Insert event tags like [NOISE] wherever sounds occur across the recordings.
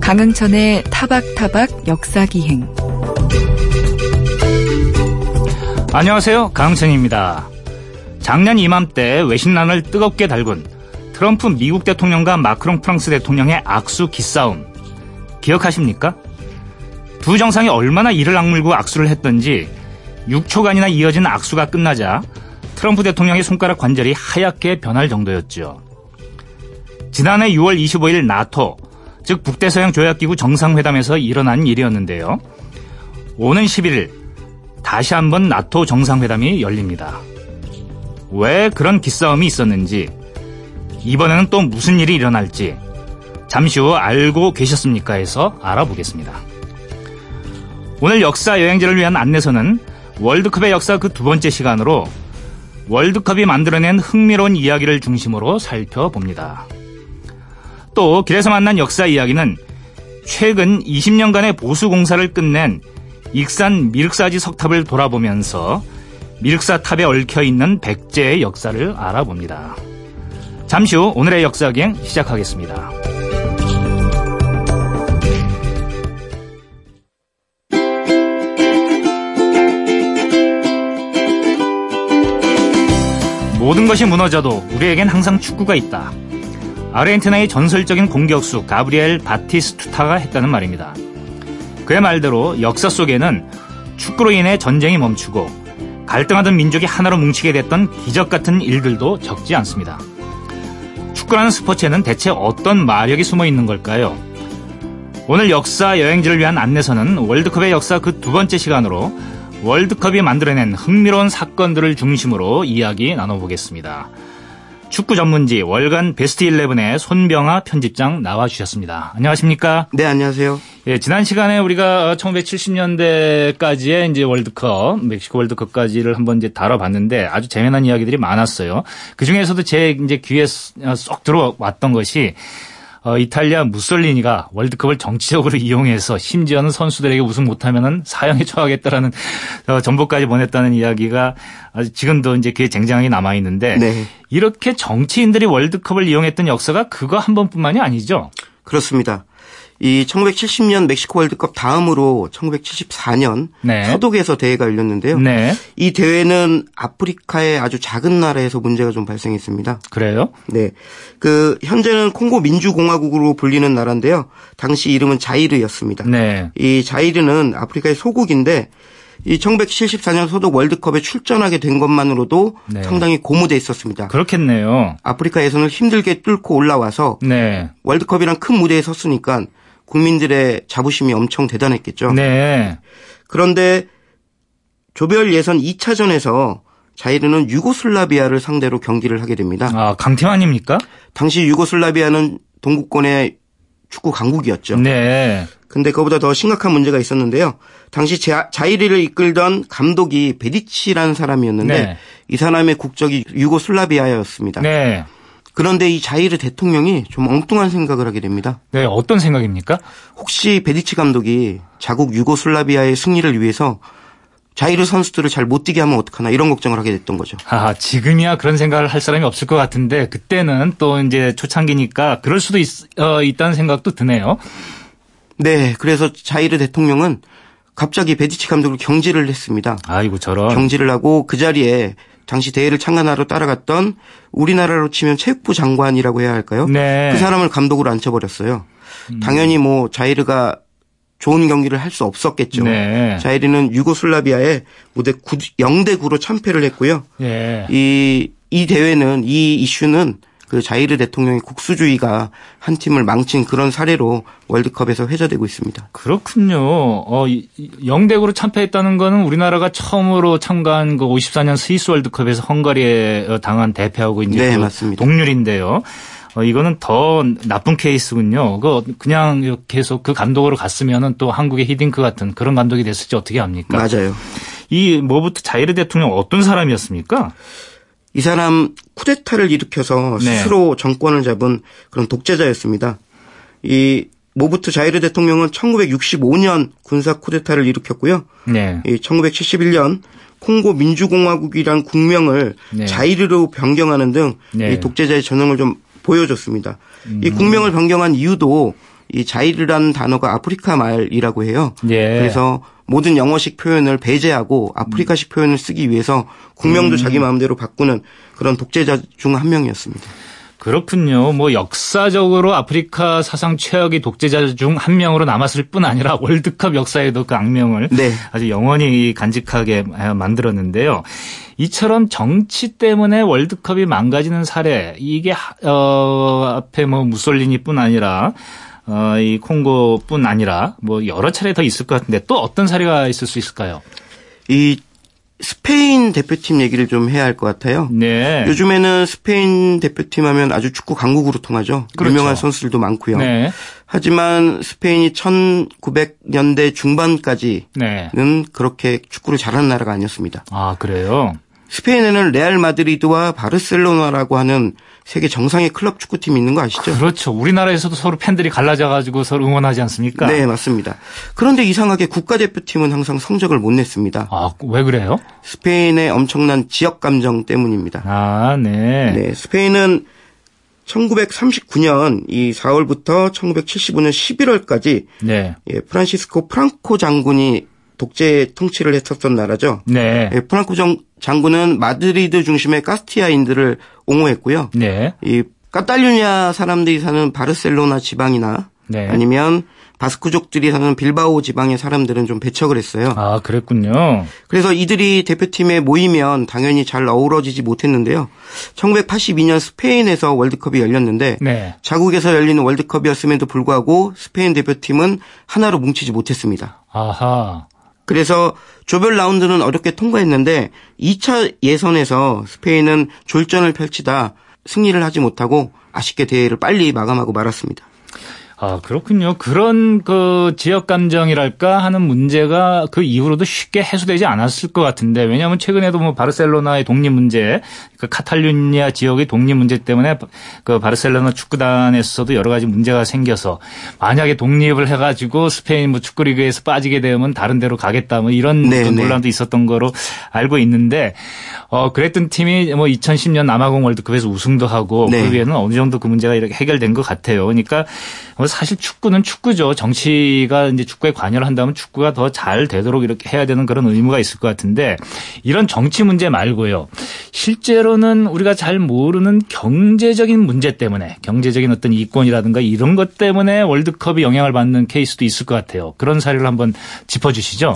강흥천의 타박타박 역사기행 안녕하세요. 강흥천입니다. 작년 이맘때 외신란을 뜨겁게 달군 트럼프 미국 대통령과 마크롱 프랑스 대통령의 악수 기싸움 기억하십니까? 두 정상이 얼마나 이를 악물고 악수를 했던지 6초간이나 이어진 악수가 끝나자 트럼프 대통령의 손가락 관절이 하얗게 변할 정도였죠. 지난해 6월 25일 나토 즉 북대서양 조약기구 정상회담에서 일어난 일이었는데요. 오는 11일 다시 한번 나토 정상회담이 열립니다. 왜 그런 기싸움이 있었는지 이번에는 또 무슨 일이 일어날지 잠시 후 알고 계셨습니까 해서 알아보겠습니다. 오늘 역사 여행지를 위한 안내서는 월드컵의 역사 그 두 번째 시간으로 월드컵이 만들어낸 흥미로운 이야기를 중심으로 살펴봅니다. 또 길에서 만난 역사 이야기는 최근 20년간의 보수 공사를 끝낸 익산 미륵사지 석탑을 돌아보면서 미륵사 탑에 얽혀 있는 백제의 역사를 알아봅니다. 잠시 후 오늘의 역사기행 시작하겠습니다. 모든 것이 무너져도 우리에겐 항상 축구가 있다. 아르헨티나의 전설적인 공격수 가브리엘 바티스투타가 했다는 말입니다. 그의 말대로 역사 속에는 축구로 인해 전쟁이 멈추고 갈등하던 민족이 하나로 뭉치게 됐던 기적 같은 일들도 적지 않습니다. 축구라는 스포츠에는 대체 어떤 마력이 숨어 있는 걸까요? 오늘 역사 여행지를 위한 안내서는 월드컵의 역사 그 두 번째 시간으로 월드컵이 만들어낸 흥미로운 사건들을 중심으로 이야기 나눠보겠습니다. 축구 전문지 월간 베스트 11의 손병아 편집장 나와주셨습니다. 안녕하십니까? 네, 안녕하세요. 예, 지난 시간에 우리가 1970년대까지의 이제 월드컵, 멕시코 월드컵까지를 한번 이제 다뤄봤는데 아주 재미난 이야기들이 많았어요. 그 중에서도 제 이제 귀에 쏙 들어왔던 것이 어, 이탈리아 무솔리니가 월드컵을 정치적으로 [LAUGHS] 이용해서 심지어는 선수들에게 우승 못하면은 사형에 처하겠다라는 어, 전보까지 보냈다는 이야기가 지금도 이제 그게 쟁쟁하게 남아 있는데 네. 이렇게 정치인들이 월드컵을 이용했던 역사가 그거 한 번뿐만이 아니죠. 그렇습니다. 이 1970년 멕시코 월드컵 다음으로 1974년 네. 서독에서 대회가 열렸는데요. 네. 이 대회는 아프리카의 아주 작은 나라에서 문제가 좀 발생했습니다. 그래요? 네. 그 현재는 콩고 민주공화국으로 불리는 나라인데요. 당시 이름은 자이르였습니다. 네. 이 자이르는 아프리카의 소국인데 이 1974년 소독 월드컵에 출전하게 된 것만으로도 네. 상당히 고무돼 있었습니다. 그렇겠네요. 아프리카 예선을 힘들게 뚫고 올라와서 네. 월드컵이란 큰 무대에 섰으니까 국민들의 자부심이 엄청 대단했겠죠. 네. 그런데 조별 예선 2차전에서 자이르는 유고슬라비아를 상대로 경기를 하게 됩니다. 아, 강팀 아닙니까? 당시 유고슬라비아는 동구권의 축구 강국이었죠. 네. 근데 그보다 더 심각한 문제가 있었는데요. 당시 자이르를 이끌던 감독이 베디치라는 사람이었는데 네. 이 사람의 국적이 유고슬라비아였습니다. 네. 그런데 이 자이르 대통령이 좀 엉뚱한 생각을 하게 됩니다. 네, 어떤 생각입니까? 혹시 베디치 감독이 자국 유고슬라비아의 승리를 위해서 자이르 선수들을 잘 못 뛰게 하면 어떡하나 이런 걱정을 하게 됐던 거죠. 아, 지금이야 그런 생각을 할 사람이 없을 것 같은데 그때는 또 이제 초창기니까 그럴 수도 있, 어, 있다는 생각도 드네요. 네, 그래서 자이르 대통령은 갑자기 베디치 감독을 경질을 했습니다. 아이고 저런. 경질을 하고 그 자리에 당시 대회를 참관하러 따라갔던 우리나라로 치면 체육부 장관이라고 해야 할까요? 네. 그 사람을 감독으로 앉혀버렸어요. 음. 당연히 뭐 자이르가 좋은 경기를 할 수 없었겠죠. 네. 자이르는 유고슬라비아에 무대 0대 9로 참패를 했고요. 네. 이, 이 대회는 이 이슈는 그 자이르 대통령의 국수주의가 한 팀을 망친 그런 사례로 월드컵에서 회자되고 있습니다. 그렇군요. 어, 0대 9로 참패했다는 거는 우리나라가 처음으로 참가한 그 54년 스위스 월드컵에서 헝가리에 어, 당한 대패하고 이제 네, 그 맞습니다. 동률인데요. 어, 이거는 더 나쁜 케이스군요. 그 그냥 계속 그 감독으로 갔으면은 또 한국의 히딩크 같은 그런 감독이 됐을지 어떻게 합니까? 맞아요. 이 뭐부터 자이르 대통령 어떤 사람이었습니까? 이 사람 쿠데타를 일으켜서 네. 스스로 정권을 잡은 그런 독재자였습니다. 이 모부투 자이르 대통령은 1965년 군사 쿠데타를 일으켰고요. 네. 이 1971년 콩고 민주공화국이란 국명을 네. 자이르로 변경하는 등 네. 독재자의 전형을 좀 보여줬습니다. 음. 이 국명을 변경한 이유도 이 자이르라는 단어가 아프리카 말이라고 해요. 예. 그래서 모든 영어식 표현을 배제하고 아프리카식 표현을 쓰기 위해서 국명도 음. 자기 마음대로 바꾸는 그런 독재자 중 한 명이었습니다. 그렇군요. 뭐 역사적으로 아프리카 사상 최악의 독재자 중 한 명으로 남았을 뿐 아니라 [LAUGHS] 월드컵 역사에도 그 악명을 네. 아주 영원히 간직하게 만들었는데요. 이처럼 정치 때문에 월드컵이 망가지는 사례 이게 어 앞에 뭐 무솔리니뿐 아니라 어, 이 콩고뿐 아니라 뭐 여러 차례 더 있을 것 같은데 또 어떤 사례가 있을 수 있을까요? 이 스페인 대표팀 얘기를 좀 해야 할 것 같아요. 네. 요즘에는 스페인 대표팀 하면 아주 축구 강국으로 통하죠. 그렇죠. 유명한 선수들도 많고요. 네. 하지만 스페인이 1900년대 중반까지는 네. 그렇게 축구를 잘하는 나라가 아니었습니다. 아, 그래요? 스페인에는 레알 마드리드와 바르셀로나라고 하는 세계 정상의 클럽 축구팀이 있는 거 아시죠? 그렇죠. 우리나라에서도 서로 팬들이 갈라져 가지고 서로 응원하지 않습니까? 네, 맞습니다. 그런데 이상하게 국가대표팀은 항상 성적을 못 냈습니다. 아, 왜 그래요? 스페인의 엄청난 지역 감정 때문입니다. 아, 네. 네, 스페인은 1939년 이 4월부터 1975년 11월까지 네. 예, 프란시스코 프랑코 장군이 독재 통치를 했었던 나라죠. 네. 예, 프랑코 장군은 마드리드 중심의 카스티야인들을 옹호했고요. 네. 이 카탈루냐 사람들이 사는 바르셀로나 지방이나 네. 아니면 바스크족들이 사는 빌바오 지방의 사람들은 좀 배척을 했어요. 아, 그랬군요. 그래서 이들이 대표팀에 모이면 당연히 잘 어우러지지 못했는데요. 1982년 스페인에서 월드컵이 열렸는데 네. 자국에서 열리는 월드컵이었음에도 불구하고 스페인 대표팀은 하나로 뭉치지 못했습니다. 아하. 그래서 조별 라운드는 어렵게 통과했는데 2차 예선에서 스페인은 졸전을 펼치다 승리를 하지 못하고 아쉽게 대회를 빨리 마감하고 말았습니다. 아, 그렇군요. 그런 그 지역 감정이랄까 하는 문제가 그 이후로도 쉽게 해소되지 않았을 것 같은데 왜냐하면 최근에도 뭐 바르셀로나의 독립 문제, 그 카탈루냐 지역의 독립 문제 때문에 그 바르셀로나 축구단에서도 여러 가지 문제가 생겨서 만약에 독립을 해가지고 스페인 뭐 축구 리그에서 빠지게 되면 다른 데로 가겠다 뭐 이런 네, 네. 논란도 있었던 거로 알고 있는데 어 그랬던 팀이 뭐 2010년 남아공 월드컵에서 우승도 하고 네. 그 위에는 어느 정도 그 문제가 이렇게 해결된 것 같아요. 그러니까 뭐 사실 축구는 축구죠. 정치가 이제 축구에 관여를 한다면 축구가 더 잘 되도록 이렇게 해야 되는 그런 의무가 있을 것 같은데 이런 정치 문제 말고요. 실제로는 우리가 잘 모르는 경제적인 문제 때문에 경제적인 어떤 이권이라든가 이런 것 때문에 월드컵이 영향을 받는 케이스도 있을 것 같아요. 그런 사례를 한번 짚어주시죠.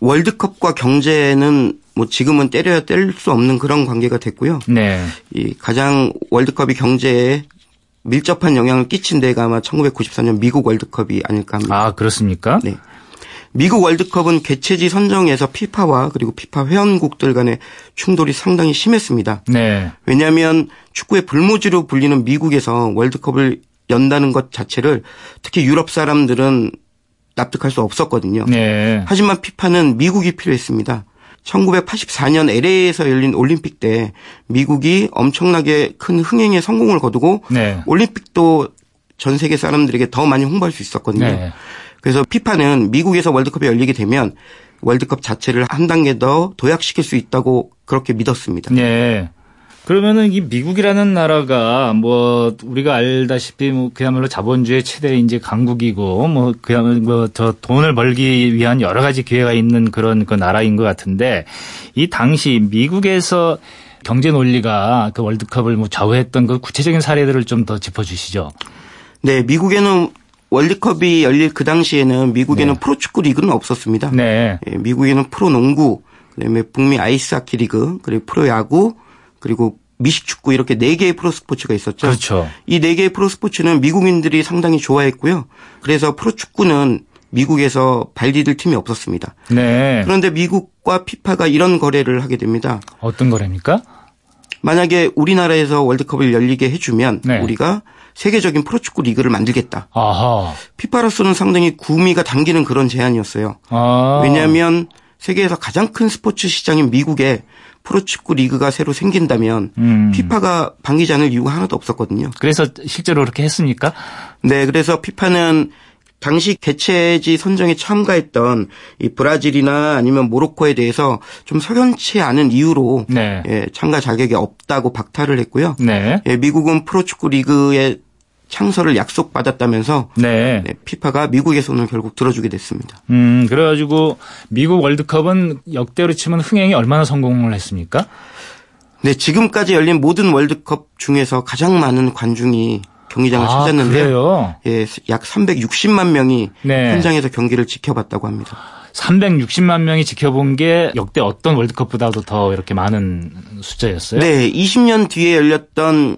월드컵과 경제는 뭐 지금은 때려야 뗄 수 없는 그런 관계가 됐고요. 네. 이 가장 월드컵이 경제에 밀접한 영향을 끼친 데가 아마 1994년 미국 월드컵이 아닐까 합니다. 아, 그렇습니까? 네. 미국 월드컵은 개최지 선정에서 피파와 그리고 피파 회원국들 간의 충돌이 상당히 심했습니다. 네. 왜냐하면 축구의 불모지로 불리는 미국에서 월드컵을 연다는 것 자체를 특히 유럽 사람들은 납득할 수 없었거든요. 네. 하지만 피파는 미국이 필요했습니다. 1984년 LA에서 열린 올림픽 때 미국이 엄청나게 큰 흥행에 성공을 거두고 네. 올림픽도 전 세계 사람들에게 더 많이 홍보할 수 있었거든요. 네. 그래서 피파는 미국에서 월드컵이 열리게 되면 월드컵 자체를 한 단계 더 도약시킬 수 있다고 그렇게 믿었습니다. 네. 그러면은 이 미국이라는 나라가 뭐 우리가 알다시피 뭐 그야말로 자본주의 최대 이제 강국이고 뭐 그야말로 뭐저 돈을 벌기 위한 여러 가지 기회가 있는 그런 그 나라인 것 같은데 이 당시 미국에서 경제 논리가 그 월드컵을 뭐 좌우했던 그 구체적인 사례들을 좀 더 짚어주시죠. 네, 미국에는 월드컵이 열릴 그 당시에는 미국에는 네. 프로축구 리그는 없었습니다. 네. 네. 미국에는 프로농구, 그다음에 북미 아이스하키 리그, 그리고 프로야구, 그리고 미식축구 이렇게 네 개의 프로스포츠가 있었죠. 그렇죠. 이 네 개의 프로스포츠는 미국인들이 상당히 좋아했고요. 그래서 프로축구는 미국에서 발디딜 팀이 없었습니다. 네. 그런데 미국과 피파가 이런 거래를 하게 됩니다. 어떤 거래입니까? 만약에 우리나라에서 월드컵을 열리게 해주면 네. 우리가 세계적인 프로축구 리그를 만들겠다. 아하. 피파로서는 상당히 구미가 당기는 그런 제안이었어요. 아. 왜냐하면 세계에서 가장 큰 스포츠 시장인 미국에 프로축구 리그가 새로 생긴다면 음. 피파가 않을 이유가 하나도 없었거든요. 그래서 실제로 그렇게 했습니까? 네, 그래서 피파는 당시 개최지 선정에 참가했던 이 브라질이나 아니면 모로코에 대해서 좀 석연치 않은 이유로 네. 예, 참가 자격이 없다고 박탈을 했고요. 네. 예, 미국은 프로축구 리그에 창설을 약속받았다면서 네. 네, 피파가 미국의 손을 결국 들어주게 됐습니다. 음, 그래가지고 미국 월드컵은 역대로 치면 흥행이 얼마나 성공을 했습니까? 네, 지금까지 열린 모든 월드컵 중에서 가장 많은 관중이 경기장을 아, 찾았는데요. 예, 약 360만 명이 네. 현장에서 경기를 지켜봤다고 합니다. 360만 명이 지켜본 게 역대 어떤 월드컵보다도 더 이렇게 많은 숫자였어요? 네, 20년 뒤에 열렸던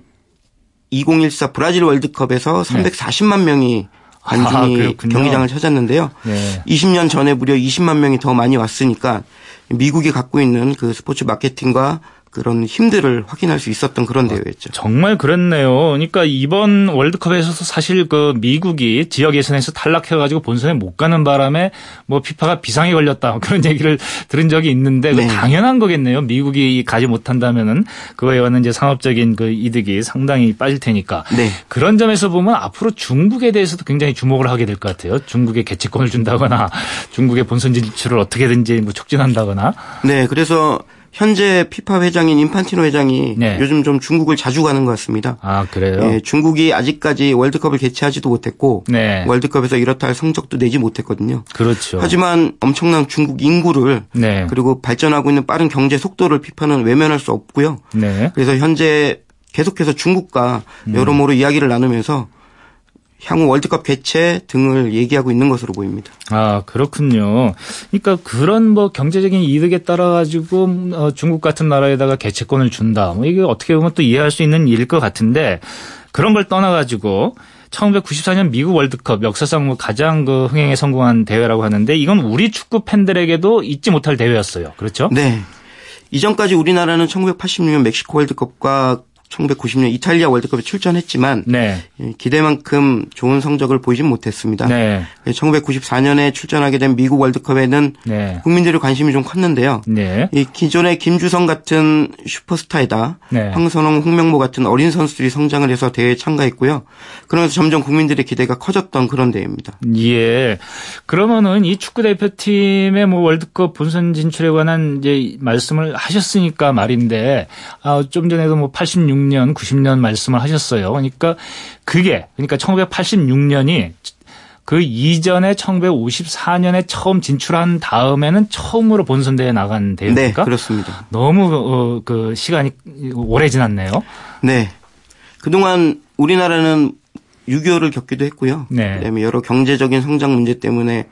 2014 브라질 월드컵에서 340만 명이 관중이 아, 경기장을 찾았는데요. 네. 20년 전에 무려 20만 명이 더 많이 왔으니까 미국이 갖고 있는 그 스포츠 마케팅과 그런 힘들을 확인할 수 있었던 그런 대회였죠. 정말 그랬네요. 그러니까 이번 월드컵에서도 사실 그 미국이 지역 예선에서 탈락해가지고 본선에 못 가는 바람에 뭐 피파가 비상에 걸렸다 그런 [LAUGHS] 얘기를 들은 적이 있는데 네. 당연한 거겠네요. 미국이 가지 못한다면은 그거에 와는 이제 상업적인 그 이득이 상당히 빠질 테니까 네. 그런 점에서 보면 앞으로 중국에 대해서도 굉장히 주목을 하게 될 것 같아요. 중국에 개최권을 준다거나 중국의 본선 진출을 어떻게든지 뭐 촉진한다거나. 네, 그래서 현재 피파 회장인 인판티노 회장이 네. 요즘 좀 중국을 자주 가는 것 같습니다. 아 그래요? 예, 중국이 아직까지 월드컵을 개최하지도 못했고 네. 월드컵에서 이렇다 할 성적도 내지 못했거든요. 그렇죠. 하지만 엄청난 중국 인구를 네. 그리고 발전하고 있는 빠른 경제 속도를 피파는 외면할 수 없고요. 네. 그래서 현재 계속해서 중국과 음. 여러모로 음. 이야기를 나누면서 향후 월드컵 개최 등을 얘기하고 있는 것으로 보입니다. 아 그렇군요. 그러니까 그런 뭐 경제적인 이득에 따라 가지고 어, 중국 같은 나라에다가 개최권을 준다. 뭐 이게 어떻게 보면 또 이해할 수 있는 일일 것 같은데 그런 걸 떠나 가지고 1994년 미국 월드컵 역사상 뭐 가장 그 흥행에 성공한 대회라고 하는데 이건 우리 축구 팬들에게도 잊지 못할 대회였어요. 그렇죠? 네. 이전까지 우리나라는 1986년 멕시코 월드컵과 1990년 이탈리아 월드컵에 출전했지만 네. 예, 기대만큼 좋은 성적을 보이진 못했습니다. 네. 1994년에 출전하게 된 미국 월드컵에는 네. 국민들의 관심이 좀 컸는데요. 네. 이 기존의 김주성 같은 슈퍼스타에다 네. 황선홍, 홍명보 같은 어린 선수들이 성장을 해서 대회에 참가했고요. 그러면서 점점 국민들의 기대가 커졌던 그런 대회입니다. 예. 그러면은 이 축구 대표팀의 뭐 월드컵 본선 진출에 관한 이제 말씀을 하셨으니까 말인데 아, 좀 전에도 뭐 86. 86년, 90년 말씀을 하셨어요. 그러니까 그게 그러니까 1986년이 그 이전에 1954년에 처음 진출한 다음에는 처음으로 본선대회 나간 대회입니까? 네, 그렇습니다. 너무 어, 그 시간이 오래 지났네요. 네. 그동안 우리나라는 6.25를 겪기도 했고요. 네. 그다음에 여러 경제적인 성장 문제 때문에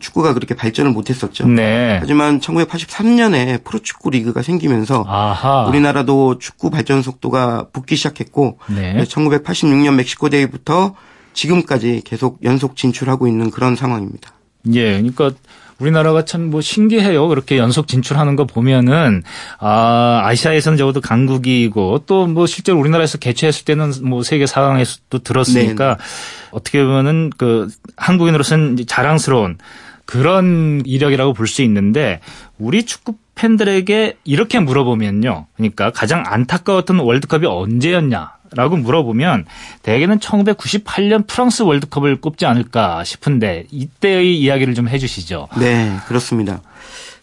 축구가 그렇게 발전을 못했었죠. 네. 하지만 1983년에 프로축구 리그가 생기면서 아하. 우리나라도 축구 발전 속도가 붙기 시작했고 네. 1986년 멕시코 대회부터 지금까지 계속 연속 진출하고 있는 그런 상황입니다. 예, 그러니까 우리나라가 참 뭐 신기해요. 그렇게 연속 진출하는 거 보면은 아 아시아에서는 적어도 강국이고 또 뭐 실제로 우리나라에서 개최했을 때는 뭐 세계 4강에서도 들었으니까 네. 어떻게 보면은 그 한국인으로서는 자랑스러운 그런 이력이라고 볼 수 있는데 우리 축구 팬들에게 이렇게 물어보면요. 그러니까 가장 안타까웠던 월드컵이 언제였냐? 라고 물어보면 대개는 1998년 프랑스 월드컵을 꼽지 않을까 싶은데 이때의 이야기를 좀 해주시죠. 네, 그렇습니다.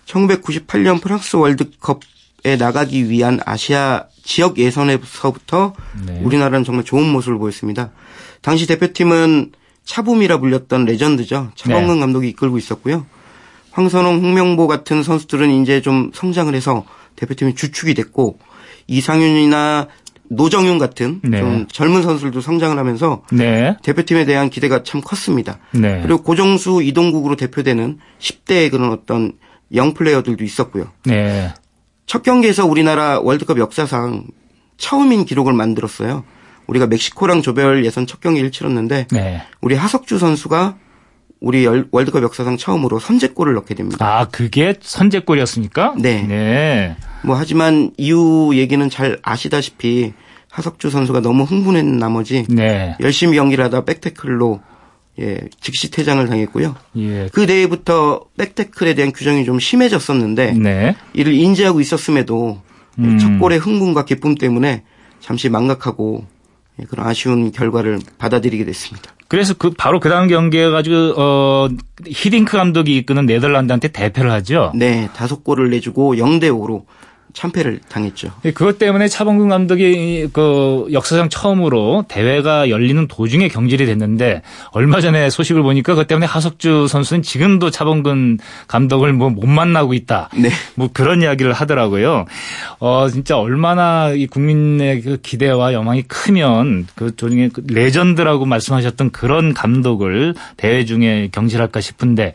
1998년 프랑스 월드컵에 나가기 위한 아시아 지역 예선에서부터 네. 우리나라는 정말 좋은 모습을 보였습니다. 당시 대표팀은 차붐이라 불렸던 레전드죠. 차범근 네. 감독이 이끌고 있었고요. 황선홍, 홍명보 같은 선수들은 이제 좀 성장을 해서 대표팀이 주축이 됐고 이상윤이나 노정윤 같은 네. 좀 젊은 선수들도 성장을 하면서 네. 대표팀에 대한 기대가 참 컸습니다. 네. 그리고 고정수 이동국으로 대표되는 10대의 그런 어떤 영 플레이어들도 있었고요. 네. 첫 경기에서 우리나라 월드컵 역사상 처음인 기록을 만들었어요. 우리가 멕시코랑 조별 예선 첫 경기를 치렀는데 네. 우리 하석주 선수가 우리 월드컵 역사상 처음으로 선제골을 넣게 됩니다. 아, 그게 선제골이었습니까? 네. 네. 뭐 하지만 이후 얘기는 잘 아시다시피 하석주 선수가 너무 흥분했는 나머지 네. 열심히 연기를 하다 백태클로 예, 즉시 퇴장을 당했고요. 예. 그 대회부터 백태클에 대한 규정이 좀 심해졌었는데 네. 이를 인지하고 있었음에도 음. 첫 골의 흥분과 기쁨 때문에 잠시 망각하고 예, 그런 아쉬운 결과를 받아들이게 됐습니다. 그래서 그 바로 그 다음 경기에 가지고 어 히딩크 감독이 이끄는 네덜란드한테 대패를 하죠. 네, 다섯 골을 내주고 0대 5로 참패를 당했죠. 예, 그것 때문에 차범근 감독이 그 역사상 처음으로 대회가 열리는 도중에 경질이 됐는데 얼마 전에 소식을 보니까 그것 때문에 하석주 선수는 지금도 차범근 감독을 뭐 못 만나고 있다. 네. 뭐 그런 이야기를 하더라고요. 어 진짜 얼마나 이 국민의 그 기대와 여망이 크면 그 조중에 그 레전드라고 말씀하셨던 그런 감독을 대회 중에 경질할까 싶은데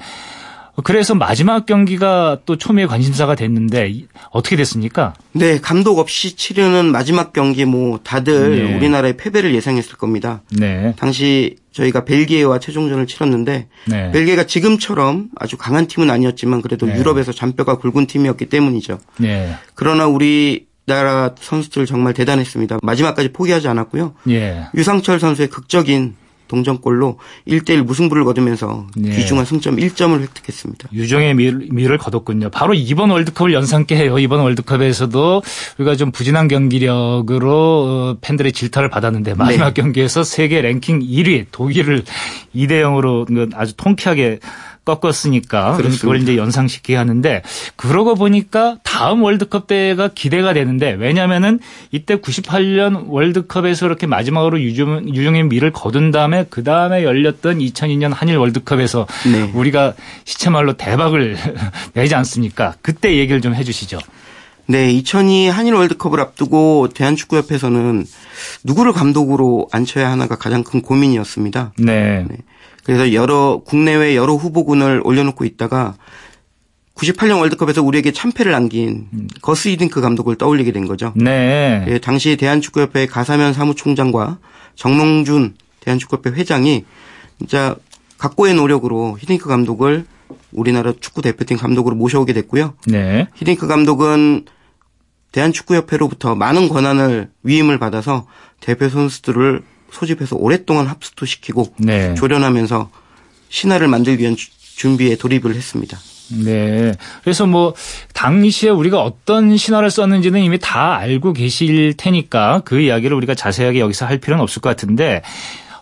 그래서 마지막 경기가 또 초미의 관심사가 됐는데 어떻게 됐습니까? 네, 감독 없이 치르는 마지막 경기 뭐 다들 네. 우리나라의 패배를 예상했을 겁니다. 네. 당시 저희가 벨기에와 최종전을 치렀는데 네. 벨기에가 지금처럼 아주 강한 팀은 아니었지만 그래도 네. 유럽에서 잔뼈가 굵은 팀이었기 때문이죠. 네. 그러나 우리 나라 선수들 정말 대단했습니다. 마지막까지 포기하지 않았고요. 예. 유상철 선수의 극적인 동점골로 1대1 무승부를 거두면서 네. 귀중한 승점 1점을 획득했습니다. 유정의 미를 거뒀군요. 바로 이번 월드컵을 연상케 해요. 이번 월드컵에서도 우리가 좀 부진한 경기력으로 어, 팬들의 질타를 받았는데 마지막 네. 경기에서 세계 랭킹 1위 독일을 2대 0으로 아주 통쾌하게 꺾었으니까 그렇습니다. 그걸 이제 연상시키게 하는데 그러고 보니까 다음 월드컵 때가 기대가 되는데 왜냐면은 이때 98년 월드컵에서 이렇게 마지막으로 유중, 유종의 미를 거둔 다음에 그 다음에 열렸던 2002년 한일 월드컵에서 네. 우리가 시체말로 대박을 [LAUGHS] 내지 않습니까? 그때 얘기를 좀 해주시죠. 네, 2002 한일 월드컵을 앞두고 대한축구협회에서는 누구를 감독으로 앉혀야 하나가 가장 큰 고민이었습니다. 네. 네. 그래서 여러 국내외 여러 후보군을 올려놓고 있다가 98년 월드컵에서 우리에게 참패를 안긴 거스 이딩크 감독을 떠올리게 된 거죠. 네. 예, 당시 대한축구협회 가사면 사무총장과 정몽준 대한축구협회 회장이 진짜 각고의 노력으로 히딩크 감독을 우리나라 축구 대표팀 감독으로 모셔오게 됐고요. 네. 히딩크 감독은 대한축구협회로부터 많은 권한을 위임을 받아서 대표 선수들을 소집해서 오랫동안 합숙도 시키고 네. 조련하면서 신화를 만들기 위한 준비에 돌입을 했습니다. 네. 그래서 뭐 당시에 우리가 어떤 신화를 썼는지는 이미 다 알고 계실 테니까 그 이야기를 우리가 자세하게 여기서 할 필요는 없을 것 같은데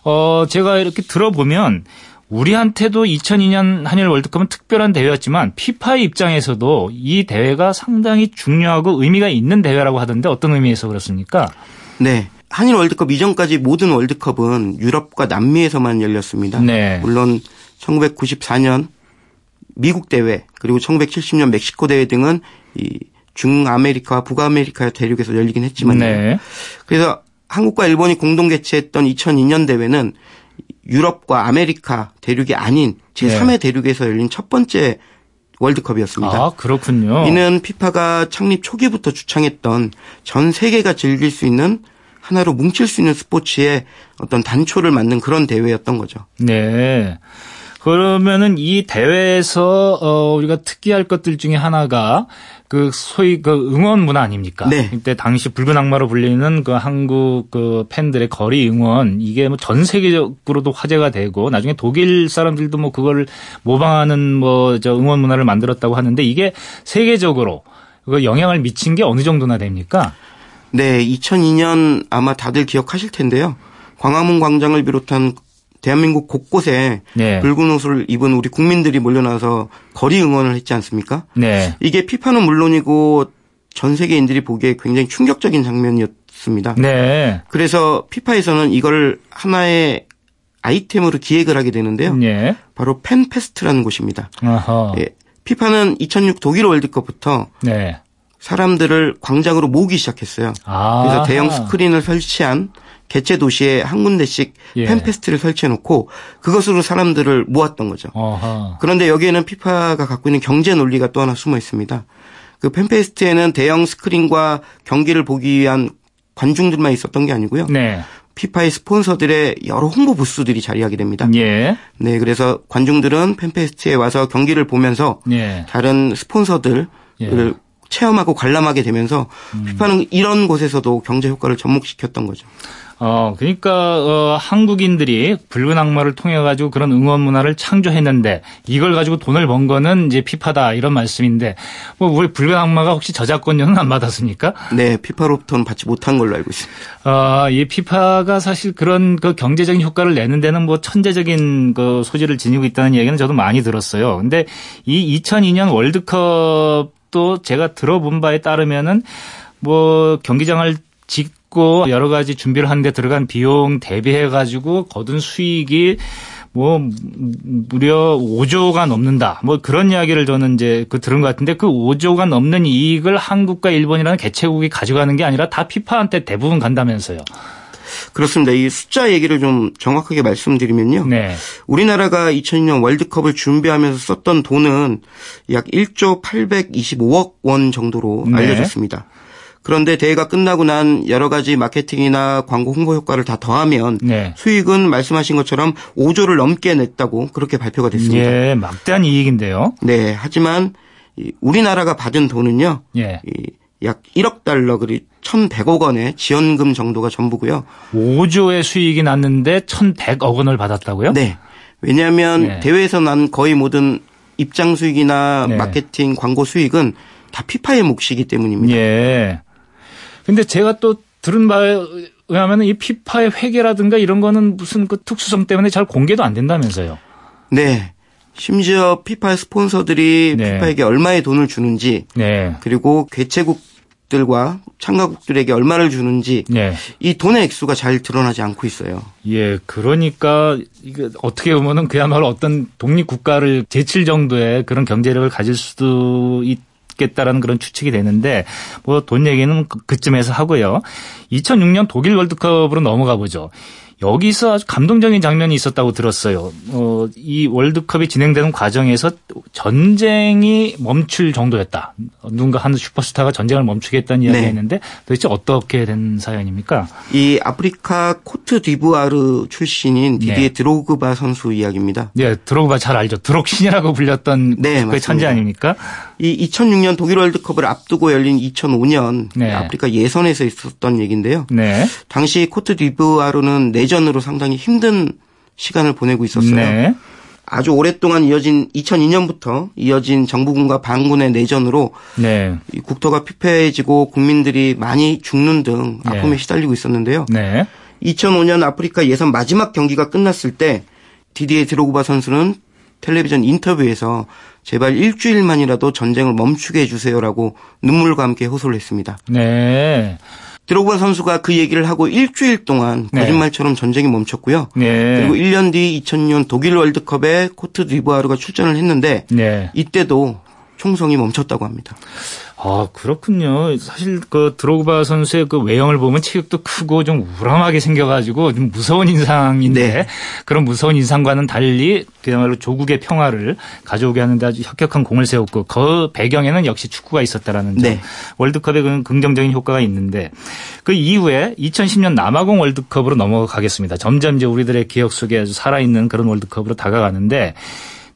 어 제가 이렇게 들어보면 우리한테도 2002년 한일 월드컵은 특별한 대회였지만 피파의 입장에서도 이 대회가 상당히 중요하고 의미가 있는 대회라고 하던데 어떤 의미에서 그렇습니까? 네. 한일 월드컵 이전까지 모든 월드컵은 유럽과 남미에서만 열렸습니다. 네. 물론 1994년 미국 대회 그리고 1970년 멕시코 대회 등은 이 중아메리카와 북아메리카 대륙에서 열리긴 했지만요. 네. 그래서 한국과 일본이 공동 개최했던 2002년 대회는 유럽과 아메리카 대륙이 아닌 제3의 네. 대륙에서 열린 첫 번째 월드컵이었습니다. 아, 그렇군요. 이는 피파가 창립 초기부터 주창했던 전 세계가 즐길 수 있는 하나로 뭉칠 수 있는 스포츠의 어떤 단초를 만든 그런 대회였던 거죠. 네. 그러면은 이 대회에서 어 우리가 특이할 것들 중에 하나가 그 소위 그 응원 문화 아닙니까? 네. 이때 당시 붉은 악마로 불리는 그 한국 그 팬들의 거리 응원 이게 뭐 전 세계적으로도 화제가 되고 나중에 독일 사람들도 뭐 그걸 모방하는 뭐 저 응원 문화를 만들었다고 하는데 이게 세계적으로 그 영향을 미친 게 어느 정도나 됩니까? 네, 2002년 아마 다들 기억하실 텐데요. 광화문 광장을 비롯한 대한민국 곳곳에 네. 붉은 옷을 입은 우리 국민들이 몰려나서 거리 응원을 했지 않습니까? 네. 이게 피파는 물론이고 전 세계인들이 보기에 굉장히 충격적인 장면이었습니다. 네. 그래서 피파에서는 이걸 하나의 아이템으로 기획을 하게 되는데요. 네. 바로 팬페스트라는 곳입니다. 예, 피파는 2006 독일 월드컵부터 네. 사람들을 광장으로 모으기 시작했어요. 아. 그래서 대형 스크린을 설치한 개최 도시에 한 군데씩 예. fan fest를 설치해 놓고 그것으로 사람들을 모았던 거죠. 어하. 그런데 여기에는 피파가 갖고 있는 경제 논리가 또 하나 숨어 있습니다. 그 fan fest에는 대형 스크린과 경기를 보기 위한 관중들만 있었던 게 아니고요. 네. 피파의 스폰서들의 여러 홍보 부스들이 자리하게 됩니다. 예. 네, 그래서 관중들은 fan fest에 와서 경기를 보면서 예. 다른 스폰서들을 예. 체험하고 관람하게 되면서 음. 피파는 이런 곳에서도 경제 효과를 접목시켰던 거죠. 어, 그러니까 어, 한국인들이 붉은 악마를 통해 가지고 그런 응원 문화를 창조했는데 이걸 가지고 돈을 번 거는 이제 피파다 이런 말씀인데 뭐 우리 붉은 악마가 혹시 저작권료는 안 받았습니까? 네, 피파로부터는 받지 못한 걸로 알고 있습니다. 어, 이 피파가 사실 그런 그 경제적인 효과를 내는 데는 뭐 천재적인 그 소질을 지니고 있다는 얘기는 저도 많이 들었어요. 근데 이 2002년 월드컵 도 제가 들어본 바에 따르면은 뭐 경기장을 직 있고 여러 가지 준비를 하는데 들어간 비용 대비해 가지고 거둔 수익이 뭐 무려 5조가 넘는다. 뭐 그런 이야기를 저는 이제 그 들은 것 같은데 그 5조가 넘는 이익을 한국과 일본이라는 개최국이 가져가는 게 아니라 다 피파한테 대부분 간다면서요. 그렇습니다. 이 숫자 얘기를 좀 정확하게 말씀드리면요. 네. 우리나라가 2002년 월드컵을 준비하면서 썼던 돈은 약 1조 825억 원 정도로 네. 알려졌습니다. 그런데 대회가 끝나고 난 여러 가지 마케팅이나 광고 홍보 효과를 다 더하면 네. 수익은 말씀하신 것처럼 5조를 넘게 냈다고 그렇게 발표가 됐습니다. 예, 막대한 이익인데요. 네, 하지만 우리나라가 받은 돈은요. 예. 약 1억 달러 그리 1,100억 원의 지원금 정도가 전부고요. 5조의 수익이 났는데 1,100억 원을 받았다고요? 네. 왜냐하면 네. 대회에서 난 거의 모든 입장 수익이나 네. 마케팅 광고 수익은 다 피파의 몫이기 때문입니다. 예. 근데 제가 또 들은 바에 의하면 이 피파의 회계라든가 이런 거는 무슨 그 특수성 때문에 잘 공개도 안 된다면서요. 네. 심지어 피파의 스폰서들이 네. 피파에게 얼마의 돈을 주는지 네. 그리고 개최국 들과 참가국들에게 얼마를 주는지 네. 이 돈의 액수가 잘 드러나지 않고 있어요. 예, 그러니까 이게 어떻게 보면은 그야말로 어떤 독립 국가를 제칠 정도의 그런 경제력을 가질 수도 있 있겠다라는 그런 추측이 되는데 뭐 돈 얘기는 그, 그쯤에서 하고요. 2006년 독일 월드컵으로 넘어가 보죠. 여기서 아주 감동적인 장면이 있었다고 들었어요. 어, 이 월드컵이 진행되는 과정에서 전쟁이 멈출 정도였다. 누군가 한 슈퍼스타가 전쟁을 멈추게 했다는 이야기가 네. 있는데 도대체 어떻게 된 사연입니까? 이 아프리카 코트 디부아르 출신인 디디에 네. 드로그바 선수 이야기입니다. 네, 드로그바 잘 알죠. 드록신이라고 불렸던 네, 그 천재 아닙니까? 이 2006년 독일 월드컵을 앞두고 열린 2005년 네. 아프리카 예선에서 있었던 얘기인데요. 네. 당시 코트 디부아르는 내전으로 상당히 힘든 시간을 보내고 있었어요. 네. 아주 오랫동안 이어진 2002년부터 이어진 정부군과 반군의 내전으로 네. 국토가 피폐해지고 국민들이 많이 죽는 등 네. 아픔에 시달리고 있었는데요. 네. 2005년 아프리카 예선 마지막 경기가 끝났을 때 디디에 드로그바 선수는 텔레비전 인터뷰에서 제발 일주일만이라도 전쟁을 멈추게 해주세요라고 눈물과 함께 호소를 했습니다. 네. 드로그바 선수가 그 얘기를 하고 일주일 동안 네. 거짓말처럼 전쟁이 멈췄고요. 네. 그리고 1년 뒤 2000년 독일 월드컵에 코트 디부아르가 출전을 했는데 네. 이때도 총성이 멈췄다고 합니다. 아, 그렇군요. 사실 그 드로그바 선수의 그 외형을 보면 체격도 크고 좀 우람하게 생겨가지고 좀 무서운 인상인데 네. 그런 무서운 인상과는 달리 그야말로 조국의 평화를 가져오게 하는데 아주 혁혁한 공을 세웠고 그 배경에는 역시 축구가 있었다라는 점. 네. 월드컵에 그 긍정적인 효과가 있는데 그 이후에 2010년 남아공 월드컵으로 넘어가겠습니다. 점점 이제 우리들의 기억 속에 아주 살아있는 그런 월드컵으로 다가가는데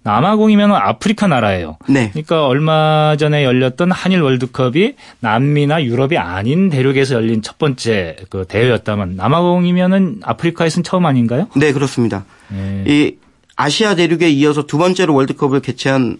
남아공이면 아프리카 나라예요. 네. 그러니까 얼마 전에 열렸던 한일 월드컵이 남미나 유럽이 아닌 대륙에서 열린 첫 번째 그 대회였다면 남아공이면은 아프리카에서는 처음 아닌가요? 네, 그렇습니다. 네. 이 아시아 대륙에 이어서 두 번째로 월드컵을 개최한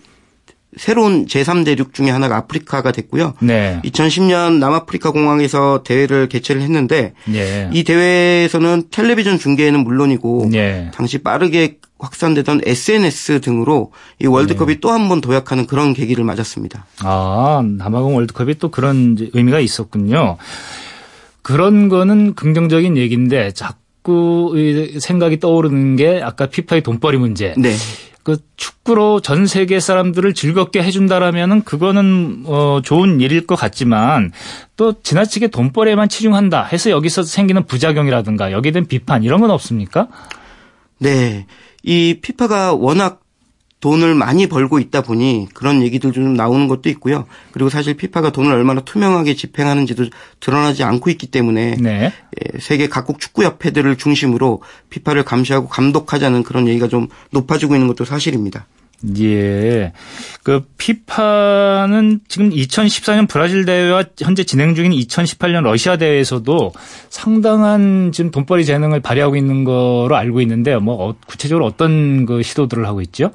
새로운 제3대륙 중에 하나가 아프리카가 됐고요. 네. 2010년 남아프리카 공항에서 대회를 개최를 했는데 네. 이 대회에서는 텔레비전 중계는 물론이고 네. 당시 빠르게 확산되던 SNS 등으로 이 월드컵이 네. 또한 번 도약하는 그런 계기를 맞았습니다. 아, 남아공 월드컵이 또 그런 의미가 있었군요. 그런 거는 긍정적인 얘기인데 자꾸 생각이 떠오르는 게 아까 피파의 돈벌이 문제. 네. 그 축구로 전 세계 사람들을 즐겁게 해준다라면은 그거는 어 좋은 일일 것 같지만 또 지나치게 돈벌이에만 치중한다 해서 여기서 생기는 부작용이라든가 여기에 대한 비판 이런 건 없습니까? 네. 이 피파가 워낙 돈을 많이 벌고 있다 보니 그런 얘기들 좀 나오는 것도 있고요. 그리고 사실 피파가 돈을 얼마나 투명하게 집행하는지도 드러나지 않고 있기 때문에 네. 예, 세계 각국 축구 협회들을 중심으로 피파를 감시하고 감독하자는 그런 얘기가 좀 높아지고 있는 것도 사실입니다. 예. 그 피파는 지금 2014년 브라질 대회와 현재 진행 중인 2018년 러시아 대회에서도 상당한 지금 돈벌이 재능을 발휘하고 있는 거로 알고 있는데 뭐 어, 구체적으로 어떤 그 시도들을 하고 있죠?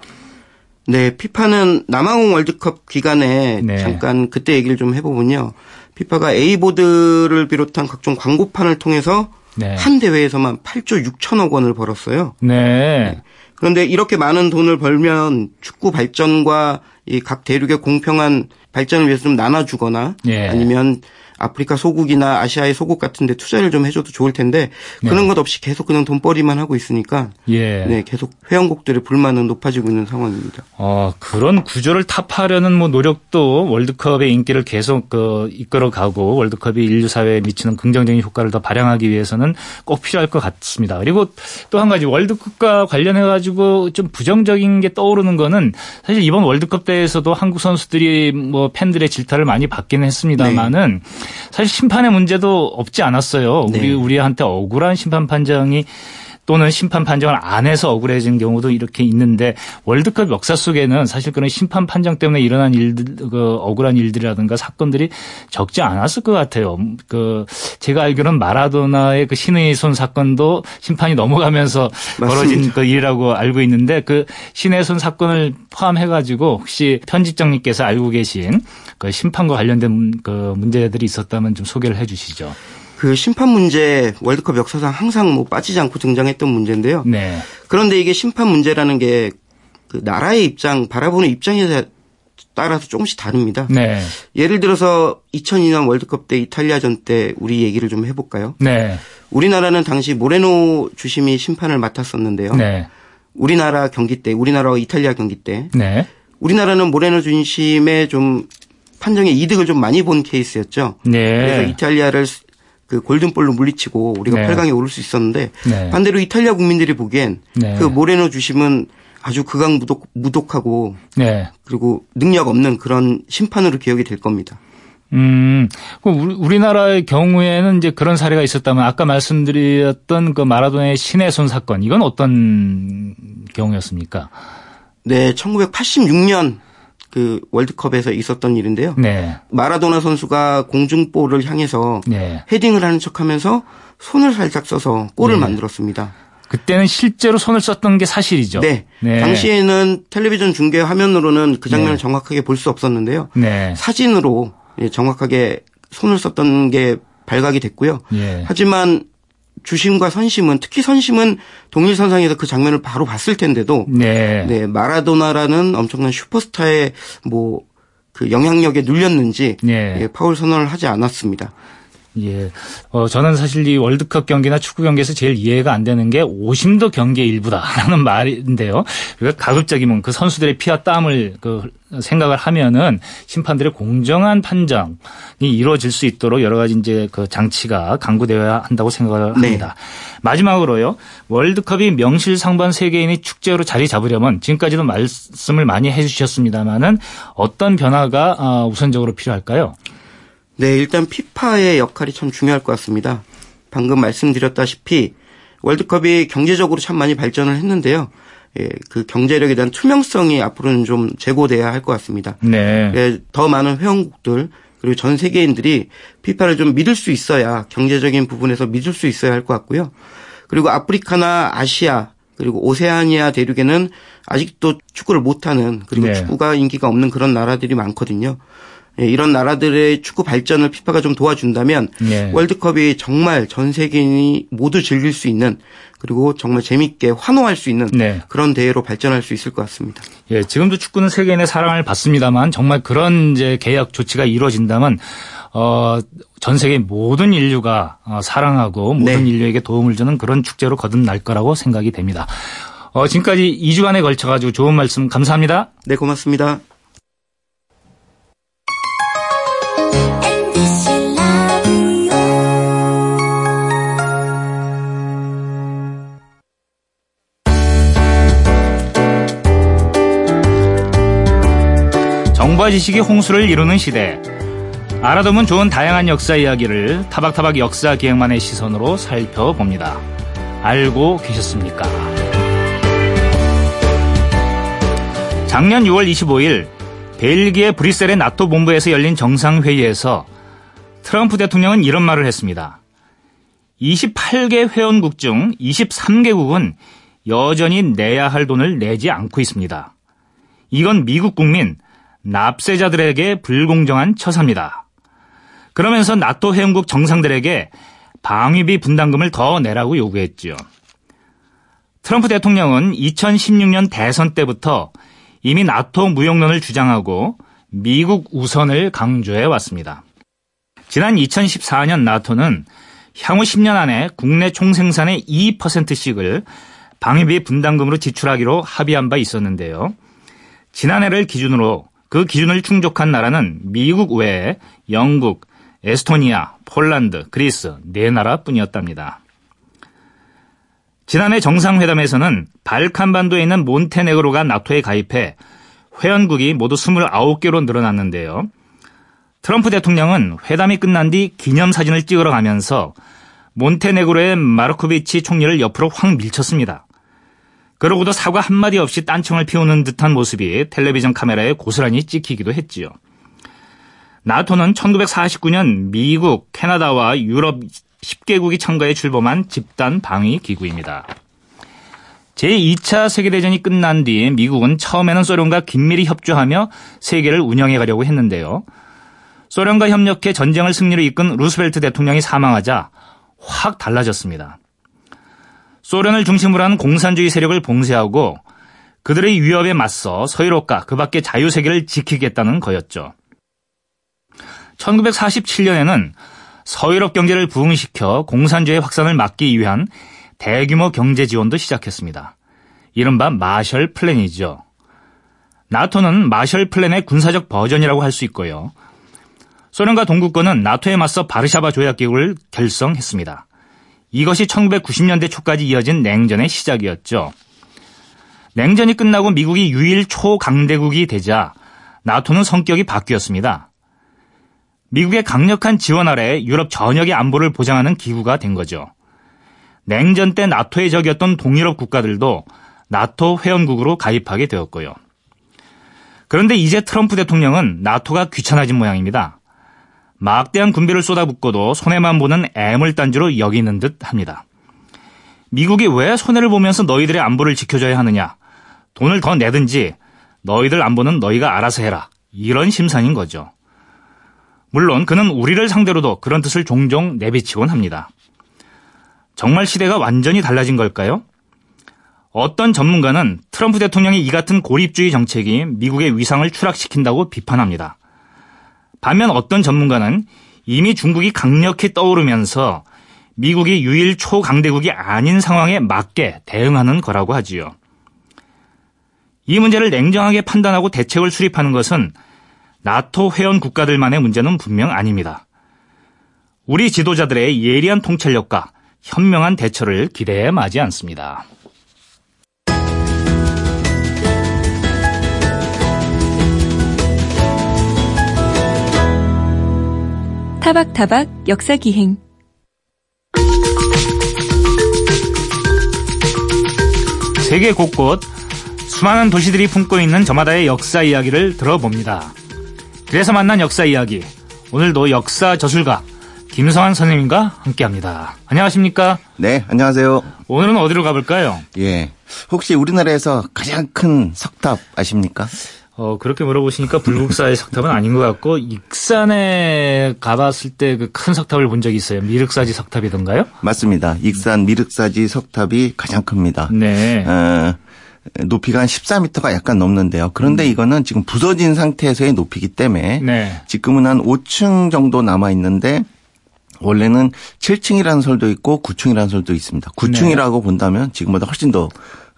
네, 피파는 남아공 월드컵 기간에 네. 잠깐 그때 얘기를 좀 해보면요. 피파가 A보드를 비롯한 각종 광고판을 통해서 네. 한 대회에서만 8조 6천억 원을 벌었어요. 네. 네. 그런데 이렇게 많은 돈을 벌면 축구 발전과 이 각 대륙의 공평한 발전을 위해서 좀 나눠주거나 예. 아니면 아프리카 소국이나 아시아의 소국 같은데 투자를 좀 해줘도 좋을 텐데 그런 네. 것 없이 계속 그냥 돈벌이만 하고 있으니까 예. 네 계속 회원국들의 불만은 높아지고 있는 상황입니다. 어 그런 구조를 타파하려는 뭐 노력도 월드컵의 인기를 계속 그 이끌어가고 월드컵이 인류 사회에 미치는 긍정적인 효과를 더 발양하기 위해서는 꼭 필요할 것 같습니다. 그리고 또 한 가지 월드컵과 관련해 가지고 좀 부정적인 게 떠오르는 거는 사실 이번 월드컵 때에서도 한국 선수들이 뭐 팬들의 질타를 많이 받기는 했습니다만은 네. 사실 심판의 문제도 없지 않았어요. 네. 우리 우리한테 억울한 심판 판정이 또는 심판 판정을 안 해서 억울해진 경우도 이렇게 있는데 월드컵 역사 속에는 사실 그런 심판 판정 때문에 일어난 일들, 그 억울한 일들이라든가 사건들이 적지 않았을 것 같아요. 그 제가 알기로는 마라도나의 그 신의 손 사건도 심판이 넘어가면서 맞습니다. 벌어진 그 일이라고 알고 있는데 그 신의 손 사건을 포함해가지고 혹시 편집장님께서 알고 계신 그 심판과 관련된 그 문제들이 있었다면 좀 소개를 해 주시죠. 그 심판 문제 월드컵 역사상 항상 뭐 빠지지 않고 등장했던 문제인데요. 네. 그런데 이게 심판 문제라는 게 그 나라의 입장 바라보는 입장에 따라서 조금씩 다릅니다. 네. 예를 들어서 2002년 월드컵 때 이탈리아전 때 우리 얘기를 좀 해볼까요? 네. 우리나라는 당시 모레노 주심이 심판을 맡았었는데요. 네. 우리나라 경기 때, 우리나라와 이탈리아 경기 때, 네. 우리나라는 모레노 주심의 좀 판정에 이득을 좀 많이 본 케이스였죠. 네. 그래서 이탈리아를 그 골든볼로 물리치고 우리가 네. 8강에 오를 수 있었는데 네. 반대로 이탈리아 국민들이 보기엔 네. 그 모레노 주심은 아주 극악무독 무독하고 네. 그리고 능력 없는 그런 심판으로 기억이 될 겁니다. 음, 우리나라의 경우에는 이제 그런 사례가 있었다면 아까 말씀드렸던 그 마라도나의 신의 손 사건 이건 어떤 경우였습니까? 네, 1986년 그 월드컵에서 있었던 일인데요. 네. 마라도나 선수가 공중볼을 향해서 네. 헤딩을 하는 척하면서 손을 살짝 써서 골을 네. 만들었습니다. 그때는 실제로 손을 썼던 게 사실이죠. 네. 네. 당시에는 텔레비전 중계 화면으로는 그 장면을 네. 정확하게 볼 수 없었는데요. 네. 사진으로 예, 정확하게 손을 썼던 게 발각이 됐고요. 예. 하지만 주심과 선심은 특히 선심은 동일 선상에서 그 장면을 바로 봤을 텐데도 네, 네 마라도나라는 엄청난 슈퍼스타의 뭐 그 영향력에 눌렸는지 네. 예, 파울 선언을 하지 않았습니다. 예. 어, 저는 사실 이 월드컵 경기나 축구 경기에서 제일 이해가 안 되는 게 오심도 경기의 일부다라는 [LAUGHS] 말인데요. 그러니까 가급적이면 그 선수들의 피와 땀을 그 생각을 하면은 심판들의 공정한 판정이 이루어질 수 있도록 여러 가지 이제 그 장치가 강구되어야 한다고 생각을 네. 합니다. 네. 마지막으로요. 월드컵이 명실상부한 세계인의 축제로 자리 잡으려면 지금까지도 말씀을 많이 해 주셨습니다마는 어떤 변화가 어, 우선적으로 필요할까요? 네, 일단 피파의 역할이 참 중요할 것 같습니다. 방금 말씀드렸다시피 월드컵이 경제적으로 참 많이 발전을 했는데요. 예, 그 경제력에 대한 투명성이 앞으로는 좀 제고돼야 할 것 같습니다. 네. 예, 더 많은 회원국들 그리고 전 세계인들이 피파를 좀 믿을 수 있어야 경제적인 부분에서 믿을 수 있어야 할 것 같고요. 그리고 아프리카나 아시아 그리고 오세아니아 대륙에는 아직도 축구를 못하는 그리고 네. 축구가 인기가 없는 그런 나라들이 많거든요. 예, 이런 나라들의 축구 발전을 피파가 좀 도와준다면 예. 월드컵이 정말 전 세계인이 모두 즐길 수 있는 그리고 정말 재밌게 환호할 수 있는 네. 그런 대회로 발전할 수 있을 것 같습니다. 예, 지금도 축구는 세계인의 사랑을 받습니다만 정말 그런 이제 계약 조치가 이루어진다면 어, 전 세계 모든 인류가 어, 사랑하고 모든 네. 인류에게 도움을 주는 그런 축제로 거듭날 거라고 생각이 됩니다. 어, 지금까지 2주간에 걸쳐 가지고 좋은 말씀 감사합니다. 네, 고맙습니다. 정과 지식이 홍수를 이루는 시대. 알아두면 좋은 다양한 역사 이야기를 타박타박 역사 기획만의 시선으로 살펴봅니다. 알고 계셨습니까? 작년 6월 25일 벨기에 브뤼셀의 나토 본부에서 열린 정상회의에서 트럼프 대통령은 이런 말을 했습니다. 28개 회원국 중 23개국은 여전히 내야 할 돈을 내지 않고 있습니다. 이건 미국 국민, 납세자들에게 불공정한 처사입니다. 그러면서 나토 회원국 정상들에게 방위비 분담금을 더 내라고 요구했지요. 트럼프 대통령은 2016년 대선 때부터 이미 나토 무용론을 주장하고 미국 우선을 강조해 왔습니다. 지난 2014년 나토는 향후 10년 안에 국내 총생산의 2%씩을 방위비 분담금으로 지출하기로 합의한 바 있었는데요. 지난해를 기준으로 그 기준을 충족한 나라는 미국 외에 영국, 에스토니아, 폴란드, 그리스 네 나라뿐이었답니다. 지난해 정상회담에서는 발칸반도에 있는 몬테네그로가 나토에 가입해 회원국이 모두 29개로 늘어났는데요. 트럼프 대통령은 회담이 끝난 뒤 기념사진을 찍으러 가면서 몬테네그로의 마르코비치 총리를 옆으로 확 밀쳤습니다. 그러고도 사과 한마디 없이 딴청을 피우는 듯한 모습이 텔레비전 카메라에 고스란히 찍히기도 했지요. 나토는 1949년 미국, 캐나다와 유럽 10개국이 참가해 출범한 집단 방위 기구입니다. 제2차 세계대전이 끝난 뒤 미국은 처음에는 소련과 긴밀히 협조하며 세계를 운영해 가려고 했는데요. 소련과 협력해 전쟁을 승리로 이끈 루스벨트 대통령이 사망하자 확 달라졌습니다. 소련을 중심으로 한 공산주의 세력을 봉쇄하고 그들의 위협에 맞서 서유럽과 그 밖의 자유세계를 지키겠다는 거였죠. 1947년에는 서유럽 경제를 부흥시켜 공산주의 확산을 막기 위한 대규모 경제 지원도 시작했습니다. 이른바 마셜 플랜이죠. 나토는 마셜 플랜의 군사적 버전이라고 할 수 있고요. 소련과 동구권은 나토에 맞서 바르샤바 조약기구를 결성했습니다. 이것이 1990년대 초까지 이어진 냉전의 시작이었죠. 냉전이 끝나고 미국이 유일 초강대국이 되자 나토는 성격이 바뀌었습니다. 미국의 강력한 지원 아래 유럽 전역의 안보를 보장하는 기구가 된 거죠. 냉전 때 나토의 적이었던 동유럽 국가들도 나토 회원국으로 가입하게 되었고요. 그런데 이제 트럼프 대통령은 나토가 귀찮아진 모양입니다. 막대한 군비를 쏟아붓고도 손해만 보는 애물단지로 여기는 듯 합니다. 미국이 왜 손해를 보면서 너희들의 안보를 지켜줘야 하느냐? 돈을 더 내든지 너희들 안보는 너희가 알아서 해라. 이런 심산인 거죠. 물론 그는 우리를 상대로도 그런 뜻을 종종 내비치곤 합니다. 정말 시대가 완전히 달라진 걸까요? 어떤 전문가는 트럼프 대통령의 이 같은 고립주의 정책이 미국의 위상을 추락시킨다고 비판합니다. 반면 어떤 전문가는 이미 중국이 강력히 떠오르면서 미국이 유일 초강대국이 아닌 상황에 맞게 대응하는 거라고 하지요. 이 문제를 냉정하게 판단하고 대책을 수립하는 것은 나토 회원 국가들만의 문제는 분명 아닙니다. 우리 지도자들의 예리한 통찰력과 현명한 대처를 기대해 마지 않습니다. 타박타박 역사기행 세계 곳곳 수많은 도시들이 품고 있는 저마다의 역사 이야기를 들어봅니다. 그래서 만난 역사 이야기. 오늘도 역사 저술가 김성환 선생님과 함께합니다. 안녕하십니까? 네, 안녕하세요. 오늘은 어디로 가볼까요? 예. 혹시 우리나라에서 가장 큰 석탑 아십니까? 어, 그렇게 물어보시니까 불국사의 석탑은 아닌 것 같고, 익산에 가봤을 때 그 큰 석탑을 본 적이 있어요. 미륵사지 석탑이던가요? 맞습니다. 익산 미륵사지 석탑이 가장 큽니다. 네. 어, 높이가 한 14m가 약간 넘는데요. 그런데 음. 이거는 지금 부서진 상태에서의 높이기 때문에 네. 지금은 한 5층 정도 남아 있는데 원래는 7층이라는 설도 있고 9층이라는 설도 있습니다. 9층이라고 네. 본다면 지금보다 훨씬 더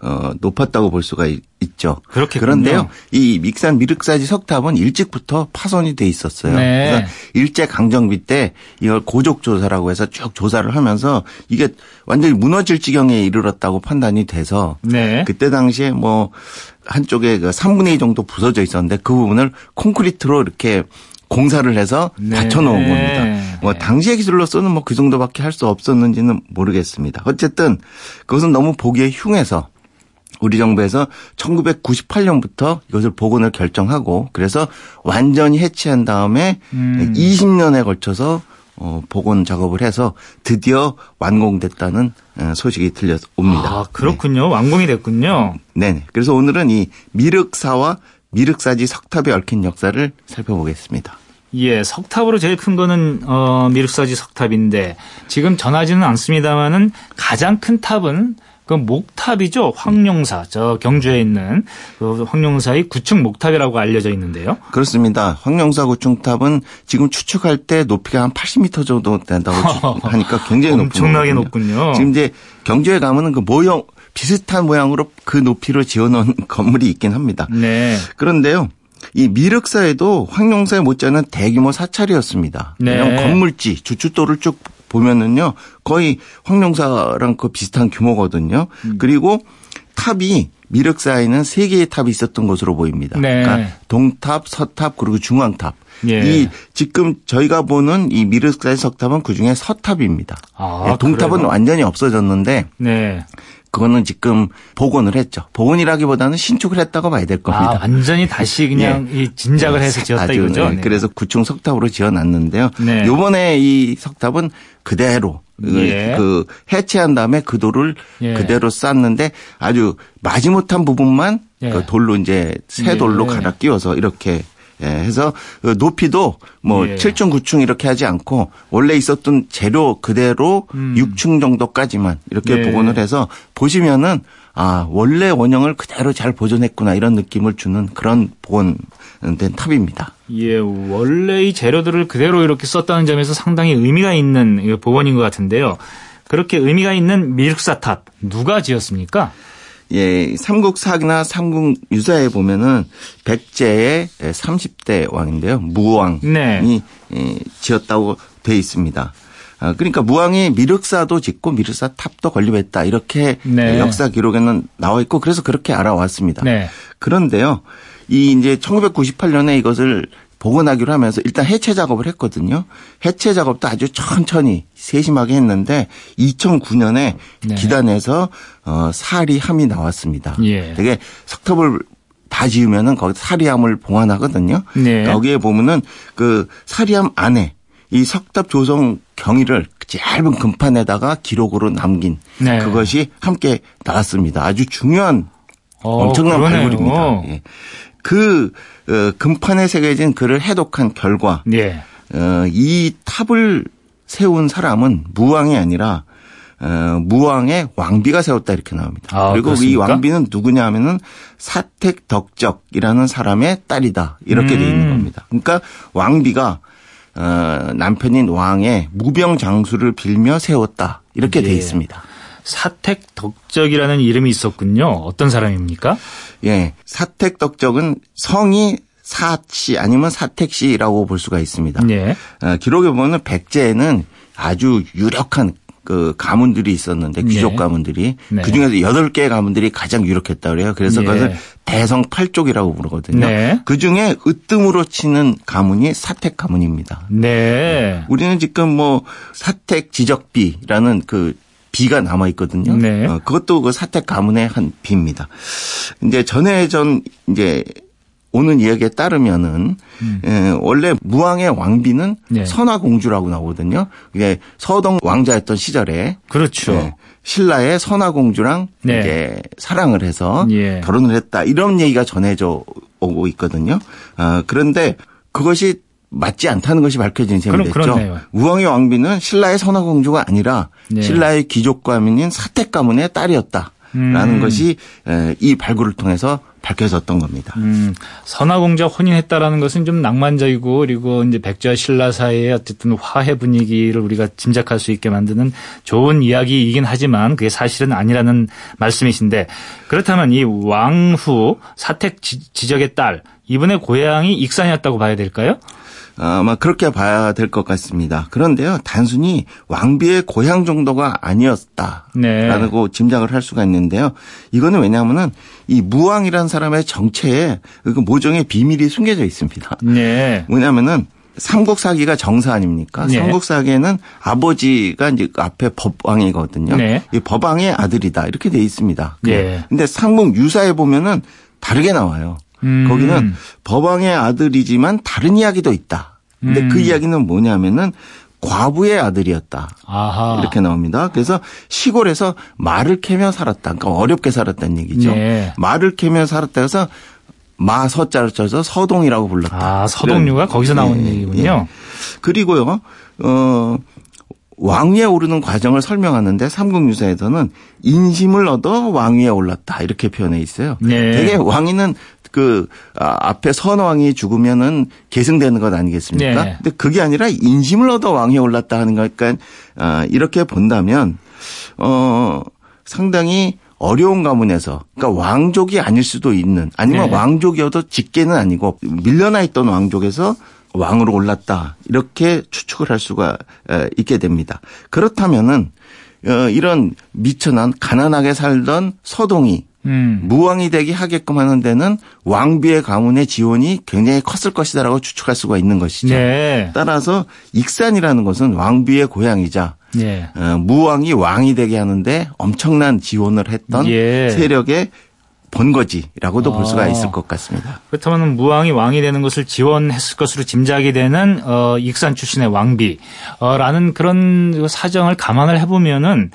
어, 높았다고 볼 수가 있, 죠 그렇게 그런데요, 이 믹산 미륵사지 석탑은 일찍부터 파손이 돼 있었어요. 네. 그래서 일제 강점기 때 이걸 고족 조사라고 해서 쭉 조사를 하면서 이게 완전히 무너질 지경에 이르렀다고 판단이 돼서 네. 그때 당시에 뭐 한쪽에 그 3분의 2 정도 부서져 있었는데 그 부분을 콘크리트로 이렇게 공사를 해서 네. 받쳐놓은 겁니다. 뭐 당시의 기술로서는 뭐 그 정도밖에 할 수 없었는지는 모르겠습니다. 어쨌든 그것은 너무 보기에 흉해서 우리 정부에서 1998년부터 이것을 복원을 결정하고 그래서 완전히 해체한 다음에 음. 20년에 걸쳐서 어, 복원 작업을 해서 드디어 완공됐다는 어, 소식이 들려옵니다. 아, 그렇군요. 네. 완공이 됐군요. 네. 그래서 오늘은 이 미륵사와 미륵사지 석탑에 얽힌 역사를 살펴보겠습니다. 예, 석탑으로 제일 큰 거는 어, 미륵사지 석탑인데 지금 전하지는 않습니다만은 가장 큰 탑은 그 목탑이죠. 황룡사. 저 경주에 있는 그 황룡사의 구층 목탑이라고 알려져 있는데요. 그렇습니다. 황룡사 구층탑은 지금 추측할 때 높이가 한 80m 정도 된다고 [LAUGHS] 하니까 굉장히 높은 엄청나게 높군요. 지금 이제 경주에 가면은 그 모형 비슷한 모양으로 그 높이로 지어놓은 [LAUGHS] 건물이 있긴 합니다. 네. 그런데요. 이 미륵사에도 황룡사에 못지않은 대규모 사찰이었습니다. 네. 건물지 주춧돌을 쭉 보면은요 거의 황룡사랑 그 비슷한 규모거든요. 음. 그리고 탑이 미륵사에는 세 개의 탑이 있었던 것으로 보입니다. 네. 그러니까 동탑, 서탑 그리고 중앙탑. 예. 이 지금 저희가 보는 이 미륵사의 석탑은 그 중에 서탑입니다. 아, 예, 동탑은 그래요? 완전히 없어졌는데 네. 그거는 지금 복원을 했죠. 복원이라기보다는 신축을 했다고 봐야 될 겁니다. 아, 완전히 다시 그냥 예. 진작을 해서 지었다 아주, 이거죠. 네. 그래서 구층 석탑으로 지어놨는데요. 네. 요번에 이 석탑은 그대로 그, 예. 그 해체한 다음에 그 돌을 예. 그대로 쌓는데 아주 마지못한 부분만 예. 그 돌로 이제 새 돌로 예. 갈아 끼워서 이렇게 예, 해서 그 높이도 뭐 예. 7층, 9층 이렇게 하지 않고 원래 있었던 재료 그대로 음. 6층 정도까지만 이렇게 예. 복원을 해서 보시면은 아, 원래 원형을 그대로 잘 보존했구나 이런 느낌을 주는 그런 복원된 탑입니다. 예, 원래의 재료들을 그대로 이렇게 썼다는 점에서 상당히 의미가 있는 복원인 것 같은데요. 그렇게 의미가 있는 밀크사탑 누가 지었습니까? 예, 삼국사기나 삼국 유사에 보면은 백제의 30대 왕인데요. 무왕이 네. 예, 지었다고 돼 있습니다. 아, 그러니까 무왕이 미륵사도 짓고 미륵사 탑도 건립했다 이렇게 네. 역사 기록에는 나와 있고 그래서 그렇게 알아왔습니다. 네. 그런데요, 이 이제 1998년에 이것을 복원하기로 하면서 일단 해체 작업을 했거든요. 해체 작업도 아주 천천히 세심하게 했는데 2009년에 네. 기단에서 어 사리함이 나왔습니다. 예. 되게 석탑을 다 지으면은 거기 사리함을 봉안하거든요. 네. 거기에 보면은 그 사리함 안에 이 석탑 조성 경위를 짧은 금판에다가 기록으로 남긴 네. 그것이 함께 나왔습니다. 아주 중요한 어, 엄청난 그러네요. 발굴입니다. 예. 그 어, 금판에 새겨진 글을 해독한 결과 예. 어, 이 탑을 세운 사람은 무왕이 아니라 어, 무왕의 왕비가 세웠다 이렇게 나옵니다. 아, 그리고 그렇습니까? 이 왕비는 누구냐 하면은 사택 덕적이라는 사람의 딸이다 이렇게 음. 돼 있는 음. 겁니다. 그러니까 왕비가 어, 남편인 왕의 무병 장수를 빌며 세웠다 이렇게 예. 돼 있습니다. 사택 덕적이라는 이름이 있었군요. 어떤 사람입니까? 예. 사택 덕적은 성이 사씨 아니면 사택씨라고 볼 수가 있습니다. 예. 어, 기록에 보면 백제에는 아주 유력한 그 가문들이 있었는데 귀족 네. 가문들이 네. 그 중에서 여덟 개의 가문들이 가장 유력했다 그래요. 그래서 네. 그것을 대성 팔족이라고 부르거든요. 네. 그 중에 으뜸으로 치는 가문이 사택 가문입니다. 네. 우리는 지금 뭐 사택 지적비라는 그 비가 남아 있거든요. 네. 어, 그것도 그 사택 가문의 한 비입니다. 이제 전해전 이제 오는 이야기에 따르면은 음. 예, 원래 무왕의 왕비는 네. 선화 공주라고 나오거든요. 이게 서동 왕자였던 시절에 그렇죠. 예, 신라의 선화 공주랑 네. 이제 사랑을 해서 예. 결혼을 했다 이런 얘기가 전해져 오고 있거든요. 아, 그런데 그것이 맞지 않다는 것이 밝혀진 셈이 됐죠. 우왕의 왕비는 신라의 선화공주가 아니라 네. 신라의 귀족 가문인 사택 가문의 딸이었다 라는 음. 것이 이 발굴을 통해서 밝혀졌던 겁니다. 음, 선화공주와 혼인했다라는 것은 좀 낭만적이고 그리고 이제 백제와 신라 사이의 어쨌든 화해 분위기를 우리가 짐작할 수 있게 만드는 좋은 이야기이긴 하지만 그게 사실은 아니라는 말씀이신데 그렇다면 이 왕후 사택 지적의 딸 이분의 고향이 익산이었다고 봐야 될까요? 아마 그렇게 봐야 될 것 같습니다. 그런데요, 단순히 왕비의 고향 정도가 아니었다라고 네. 짐작을 할 수가 있는데요. 이거는 왜냐하면은 이 무왕이라는 사람의 정체에 그 모종의 비밀이 숨겨져 있습니다. 네. 뭐냐면은 삼국사기가 정사 아닙니까? 네. 삼국사기에는 아버지가 이제 앞에 법왕이거든요. 네. 이 법왕의 아들이다 이렇게 돼 있습니다. 네. 근데 삼국 유사에 보면은 다르게 나와요. 음. 거기는 법왕의 아들이지만 다른 이야기도 있다. 근데 그 음. 그 이야기는 뭐냐면은 과부의 아들이었다. 아하. 이렇게 나옵니다. 그래서 시골에서 말을 캐며 살았다. 그러니까 어렵게 살았다는 얘기죠. 네. 말을 캐며 살았다 해서 마서자를 쳐서 서동이라고 불렀다. 아, 서동류가 거기서 나온 예, 얘기군요. 예. 그리고요, 어, 왕위에 오르는 과정을 설명하는데 삼국유사에서는 인심을 얻어 왕위에 올랐다 이렇게 표현해 있어요. 네. 되게 왕위는 그 아, 앞에 선왕이 죽으면은 계승되는 것 아니겠습니까? 네. 근데 그게 아니라 인심을 얻어 왕위에 올랐다 하는 거니까 아, 이렇게 본다면 어 상당히 어려운 가문에서 그러니까 왕족이 아닐 수도 있는 아니면 네. 왕족이어도 직계는 아니고 밀려나 있던 왕족에서 왕으로 올랐다 이렇게 추측을 할 수가 있게 됩니다. 그렇다면은 어, 이런 미천한 가난하게 살던 서동이 음. 무왕이 되게 하게끔 하는 데는 왕비의 가문의 지원이 굉장히 컸을 것이다라고 추측할 수가 있는 것이죠. 네. 따라서 익산이라는 것은 왕비의 고향이자 예. 어, 무왕이 왕이 되게 하는데 엄청난 지원을 했던 예. 세력의 본거지라고도 어. 볼 수가 아. 있을 것 같습니다. 그렇다면 무왕이 왕이 되는 것을 지원했을 것으로 짐작이 되는 어, 익산 출신의 왕비라는 그런 사정을 감안을 해보면은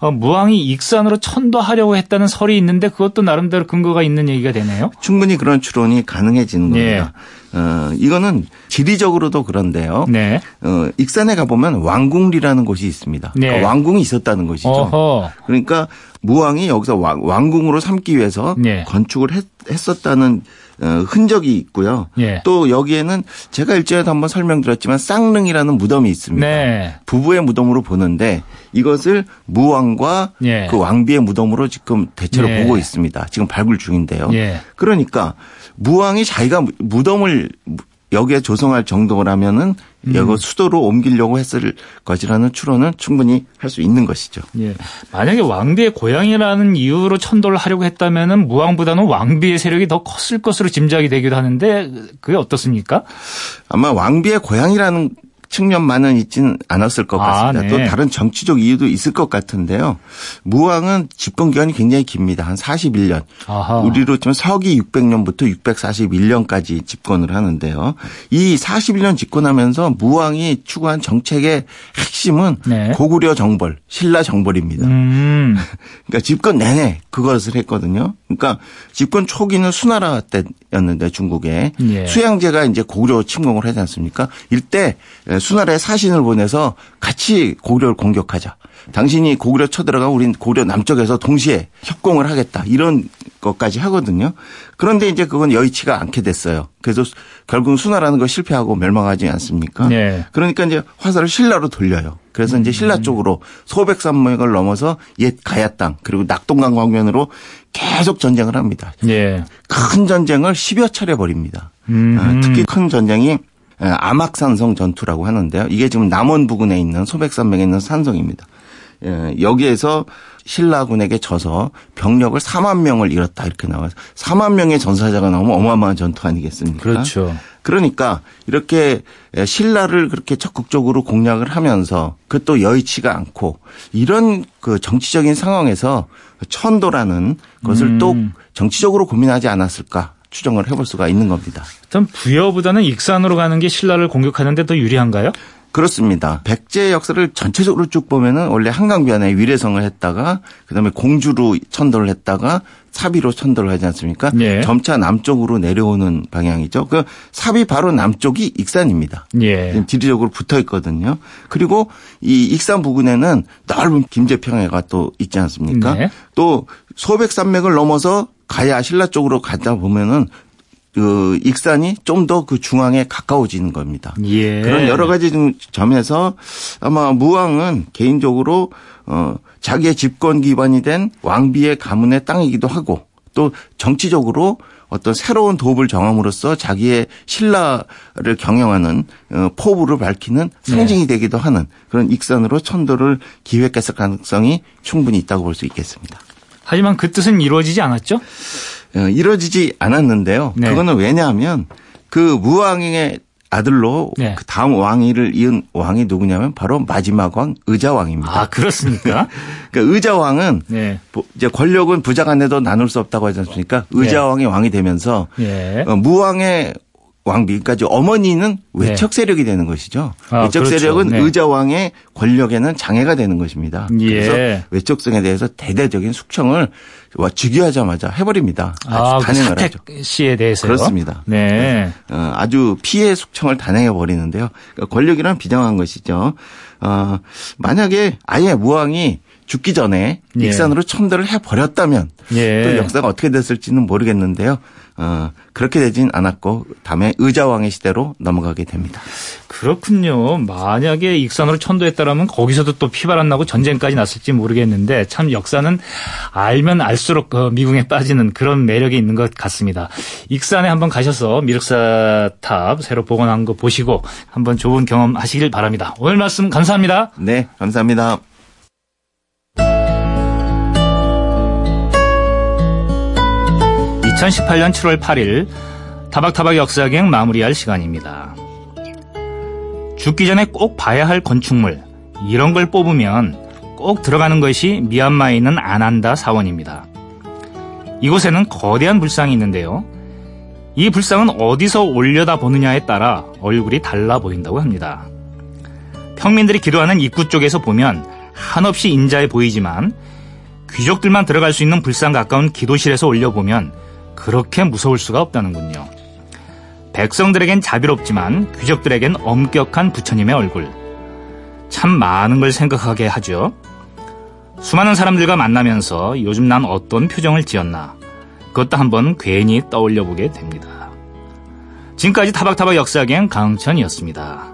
어, 무왕이 익산으로 천도하려고 했다는 설이 있는데 그것도 나름대로 근거가 있는 얘기가 되네요. 충분히 그런 추론이 가능해지는 겁니다. 예. 어, 이거는 지리적으로도 그런데요. 네. 어, 익산에 가보면 왕궁리라는 곳이 있습니다. 네. 그러니까 왕궁이 있었다는 것이죠. 어허. 그러니까 무왕이 여기서 왕, 궁으로 삼기 위해서 네. 건축을 했, 했었다는 어, 흔적이 있고요. 예. 또 여기에는 제가 일전에도 한번 설명드렸지만 쌍릉이라는 무덤이 있습니다. 네. 부부의 무덤으로 보는데 이것을 무왕과 예. 그 왕비의 무덤으로 지금 대체로 예. 보고 있습니다. 지금 발굴 중인데요. 예. 그러니까 무왕이 자기가 무덤을 여기에 조성할 정도라면은 음. 여거 수도로 옮기려고 했을 것이라는 추론은 충분히 할 수 있는 것이죠. 예. 만약에 왕비의 고향이라는 이유로 천도를 하려고 했다면은 무왕보다는 왕비의 세력이 더 컸을 것으로 짐작이 되기도 하는데 그게 어떻습니까? 아마 왕비의 고향이라는 측면만은 있지는 않았을 것 아, 같습니다. 아, 네. 또 다른 정치적 이유도 있을 것 같은데요. 무왕은 집권 기간이 굉장히 깁니다. 한 41년. 아하. 우리로 치면 서기 600년부터 641년까지 집권을 하는데요. 이 41년 집권하면서 무왕이 추구한 정책의 핵심은 네. 고구려 정벌, 신라 정벌입니다. 음. [LAUGHS] 그러니까 집권 내내 그것을 했거든요. 그러니까 집권 초기는 수나라 때였는데 중국에 예. 수양제가 이제 고구려 침공을 하지 않습니까? 이때 수나라에 사신을 보내서 같이 고구려를 공격하자. 당신이 고구려 쳐들어가 우린 고구려 남쪽에서 동시에 협공을 하겠다. 이런 것까지 하거든요. 그런데 이제 그건 여의치가 않게 됐어요. 그래서 결국 수나라는 거 실패하고 멸망하지 않습니까? 네. 그러니까 이제 화살을 신라로 돌려요. 그래서 이제 신라 음. 쪽으로 소백산맥을 넘어서 옛 가야 땅 그리고 낙동강 광면으로 계속 전쟁을 합니다. 네. 큰 전쟁을 10여 차례 벌입니다. 음. 아, 특히 큰 전쟁이 아막산성 전투라고 하는데요. 이게 지금 남원 부근에 있는 소백산맥에 있는 산성입니다. 예, 여기에서 신라군에게 져서 병력을 4만 명을 잃었다 이렇게 나와서 4만 명의 전사자가 나오면 어마어마한 전투 아니겠습니까? 그렇죠. 그러니까 이렇게 신라를 그렇게 적극적으로 공략을 하면서 그것도 여의치가 않고 이런 그 정치적인 상황에서 천도라는 것을 음. 또 정치적으로 고민하지 않았을까 추정을 해볼 수가 있는 겁니다. 일단 부여보다는 익산으로 가는 게 신라를 공격하는데 더 유리한가요? 그렇습니다. 백제 역사를 전체적으로 쭉 보면은 원래 한강변에 위례성을 했다가 그다음에 공주로 천도를 했다가 사비로 천도를 하지 않습니까? 예. 점차 남쪽으로 내려오는 방향이죠. 그 사비 바로 남쪽이 익산입니다. 예. 지리적으로 붙어 있거든요. 그리고 이 익산 부근에는 넓은 김제평야가 또 있지 않습니까? 네. 또 소백산맥을 넘어서 가야 신라 쪽으로 가다 보면은 그 익산이 좀 더 그 중앙에 가까워지는 겁니다. 예. 그런 여러 가지 점에서 아마 무왕은 개인적으로 어 자기의 집권 기반이 된 왕비의 가문의 땅이기도 하고 또 정치적으로 어떤 새로운 도읍을 정함으로써 자기의 신라를 경영하는 어, 포부를 밝히는 상징이 네. 되기도 하는 그런 익산으로 천도를 기획했을 가능성이 충분히 있다고 볼 수 있겠습니다. 하지만 그 뜻은 이루어지지 않았죠? 어, 이루어지지 않았는데요. 네. 그거는 왜냐하면 그 무왕의 아들로 네. 그 다음 왕위를 이은 왕이 누구냐면 바로 마지막 왕 의자왕입니다. 아 그렇습니까? [LAUGHS] 그러니까 의자왕은 네. 이제 권력은 부자 간에도 나눌 수 없다고 하지 않습니까? 의자왕이 네. 왕이 되면서 네. 어, 무왕의 왕비까지 어머니는 외척 네. 세력이 되는 것이죠. 아, 외척 그렇죠. 세력은 네. 의자왕의 권력에는 장애가 되는 것입니다. 예. 그래서 외척성에 대해서 대대적인 숙청을 즉위하자마자 해버립니다. 아, 그 단행을 그 하죠. 씨에 대해서요? 그렇습니다. 네. 어, 아주 피해 숙청을 단행해 버리는데요. 그러니까 권력이란 비장한 것이죠. 어, 만약에 아예 무왕이 죽기 전에 예. 익산으로 천도를 해 버렸다면 예. 또 역사가 어떻게 됐을지는 모르겠는데요. 어, 그렇게 되진 않았고 다음에 의자왕의 시대로 넘어가게 됩니다. 그렇군요. 만약에 익산으로 천도했다라면 거기서도 또 피바람 나고 전쟁까지 났을지 모르겠는데 참 역사는 알면 알수록 어, 미궁에 빠지는 그런 매력이 있는 것 같습니다. 익산에 한번 가셔서 미륵사탑 새로 복원한 거 보시고 한번 좋은 경험 하시길 바랍니다. 오늘 말씀 감사합니다. 네, 감사합니다. 2018년 7월 8일 타박타박 역사기행 마무리할 시간입니다. 죽기 전에 꼭 봐야 할 건축물 이런 걸 뽑으면 꼭 들어가는 것이 미얀마에 있는 아난다 사원입니다. 이곳에는 거대한 불상이 있는데요. 이 불상은 어디서 올려다 보느냐에 따라 얼굴이 달라 보인다고 합니다. 평민들이 기도하는 입구 쪽에서 보면 한없이 인자해 보이지만 귀족들만 들어갈 수 있는 불상 가까운 기도실에서 올려보면 그렇게 무서울 수가 없다는군요. 백성들에겐 자비롭지만 귀족들에겐 엄격한 부처님의 얼굴. 참 많은 걸 생각하게 하죠. 수많은 사람들과 만나면서 요즘 난 어떤 표정을 지었나. 그것도 한번 괜히 떠올려 보게 됩니다. 지금까지 타박타박 역사기행 강천이었습니다.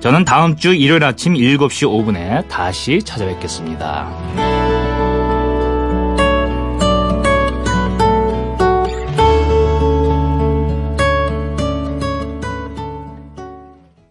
저는 다음 주 일요일 아침 7시 5분에 다시 찾아뵙겠습니다.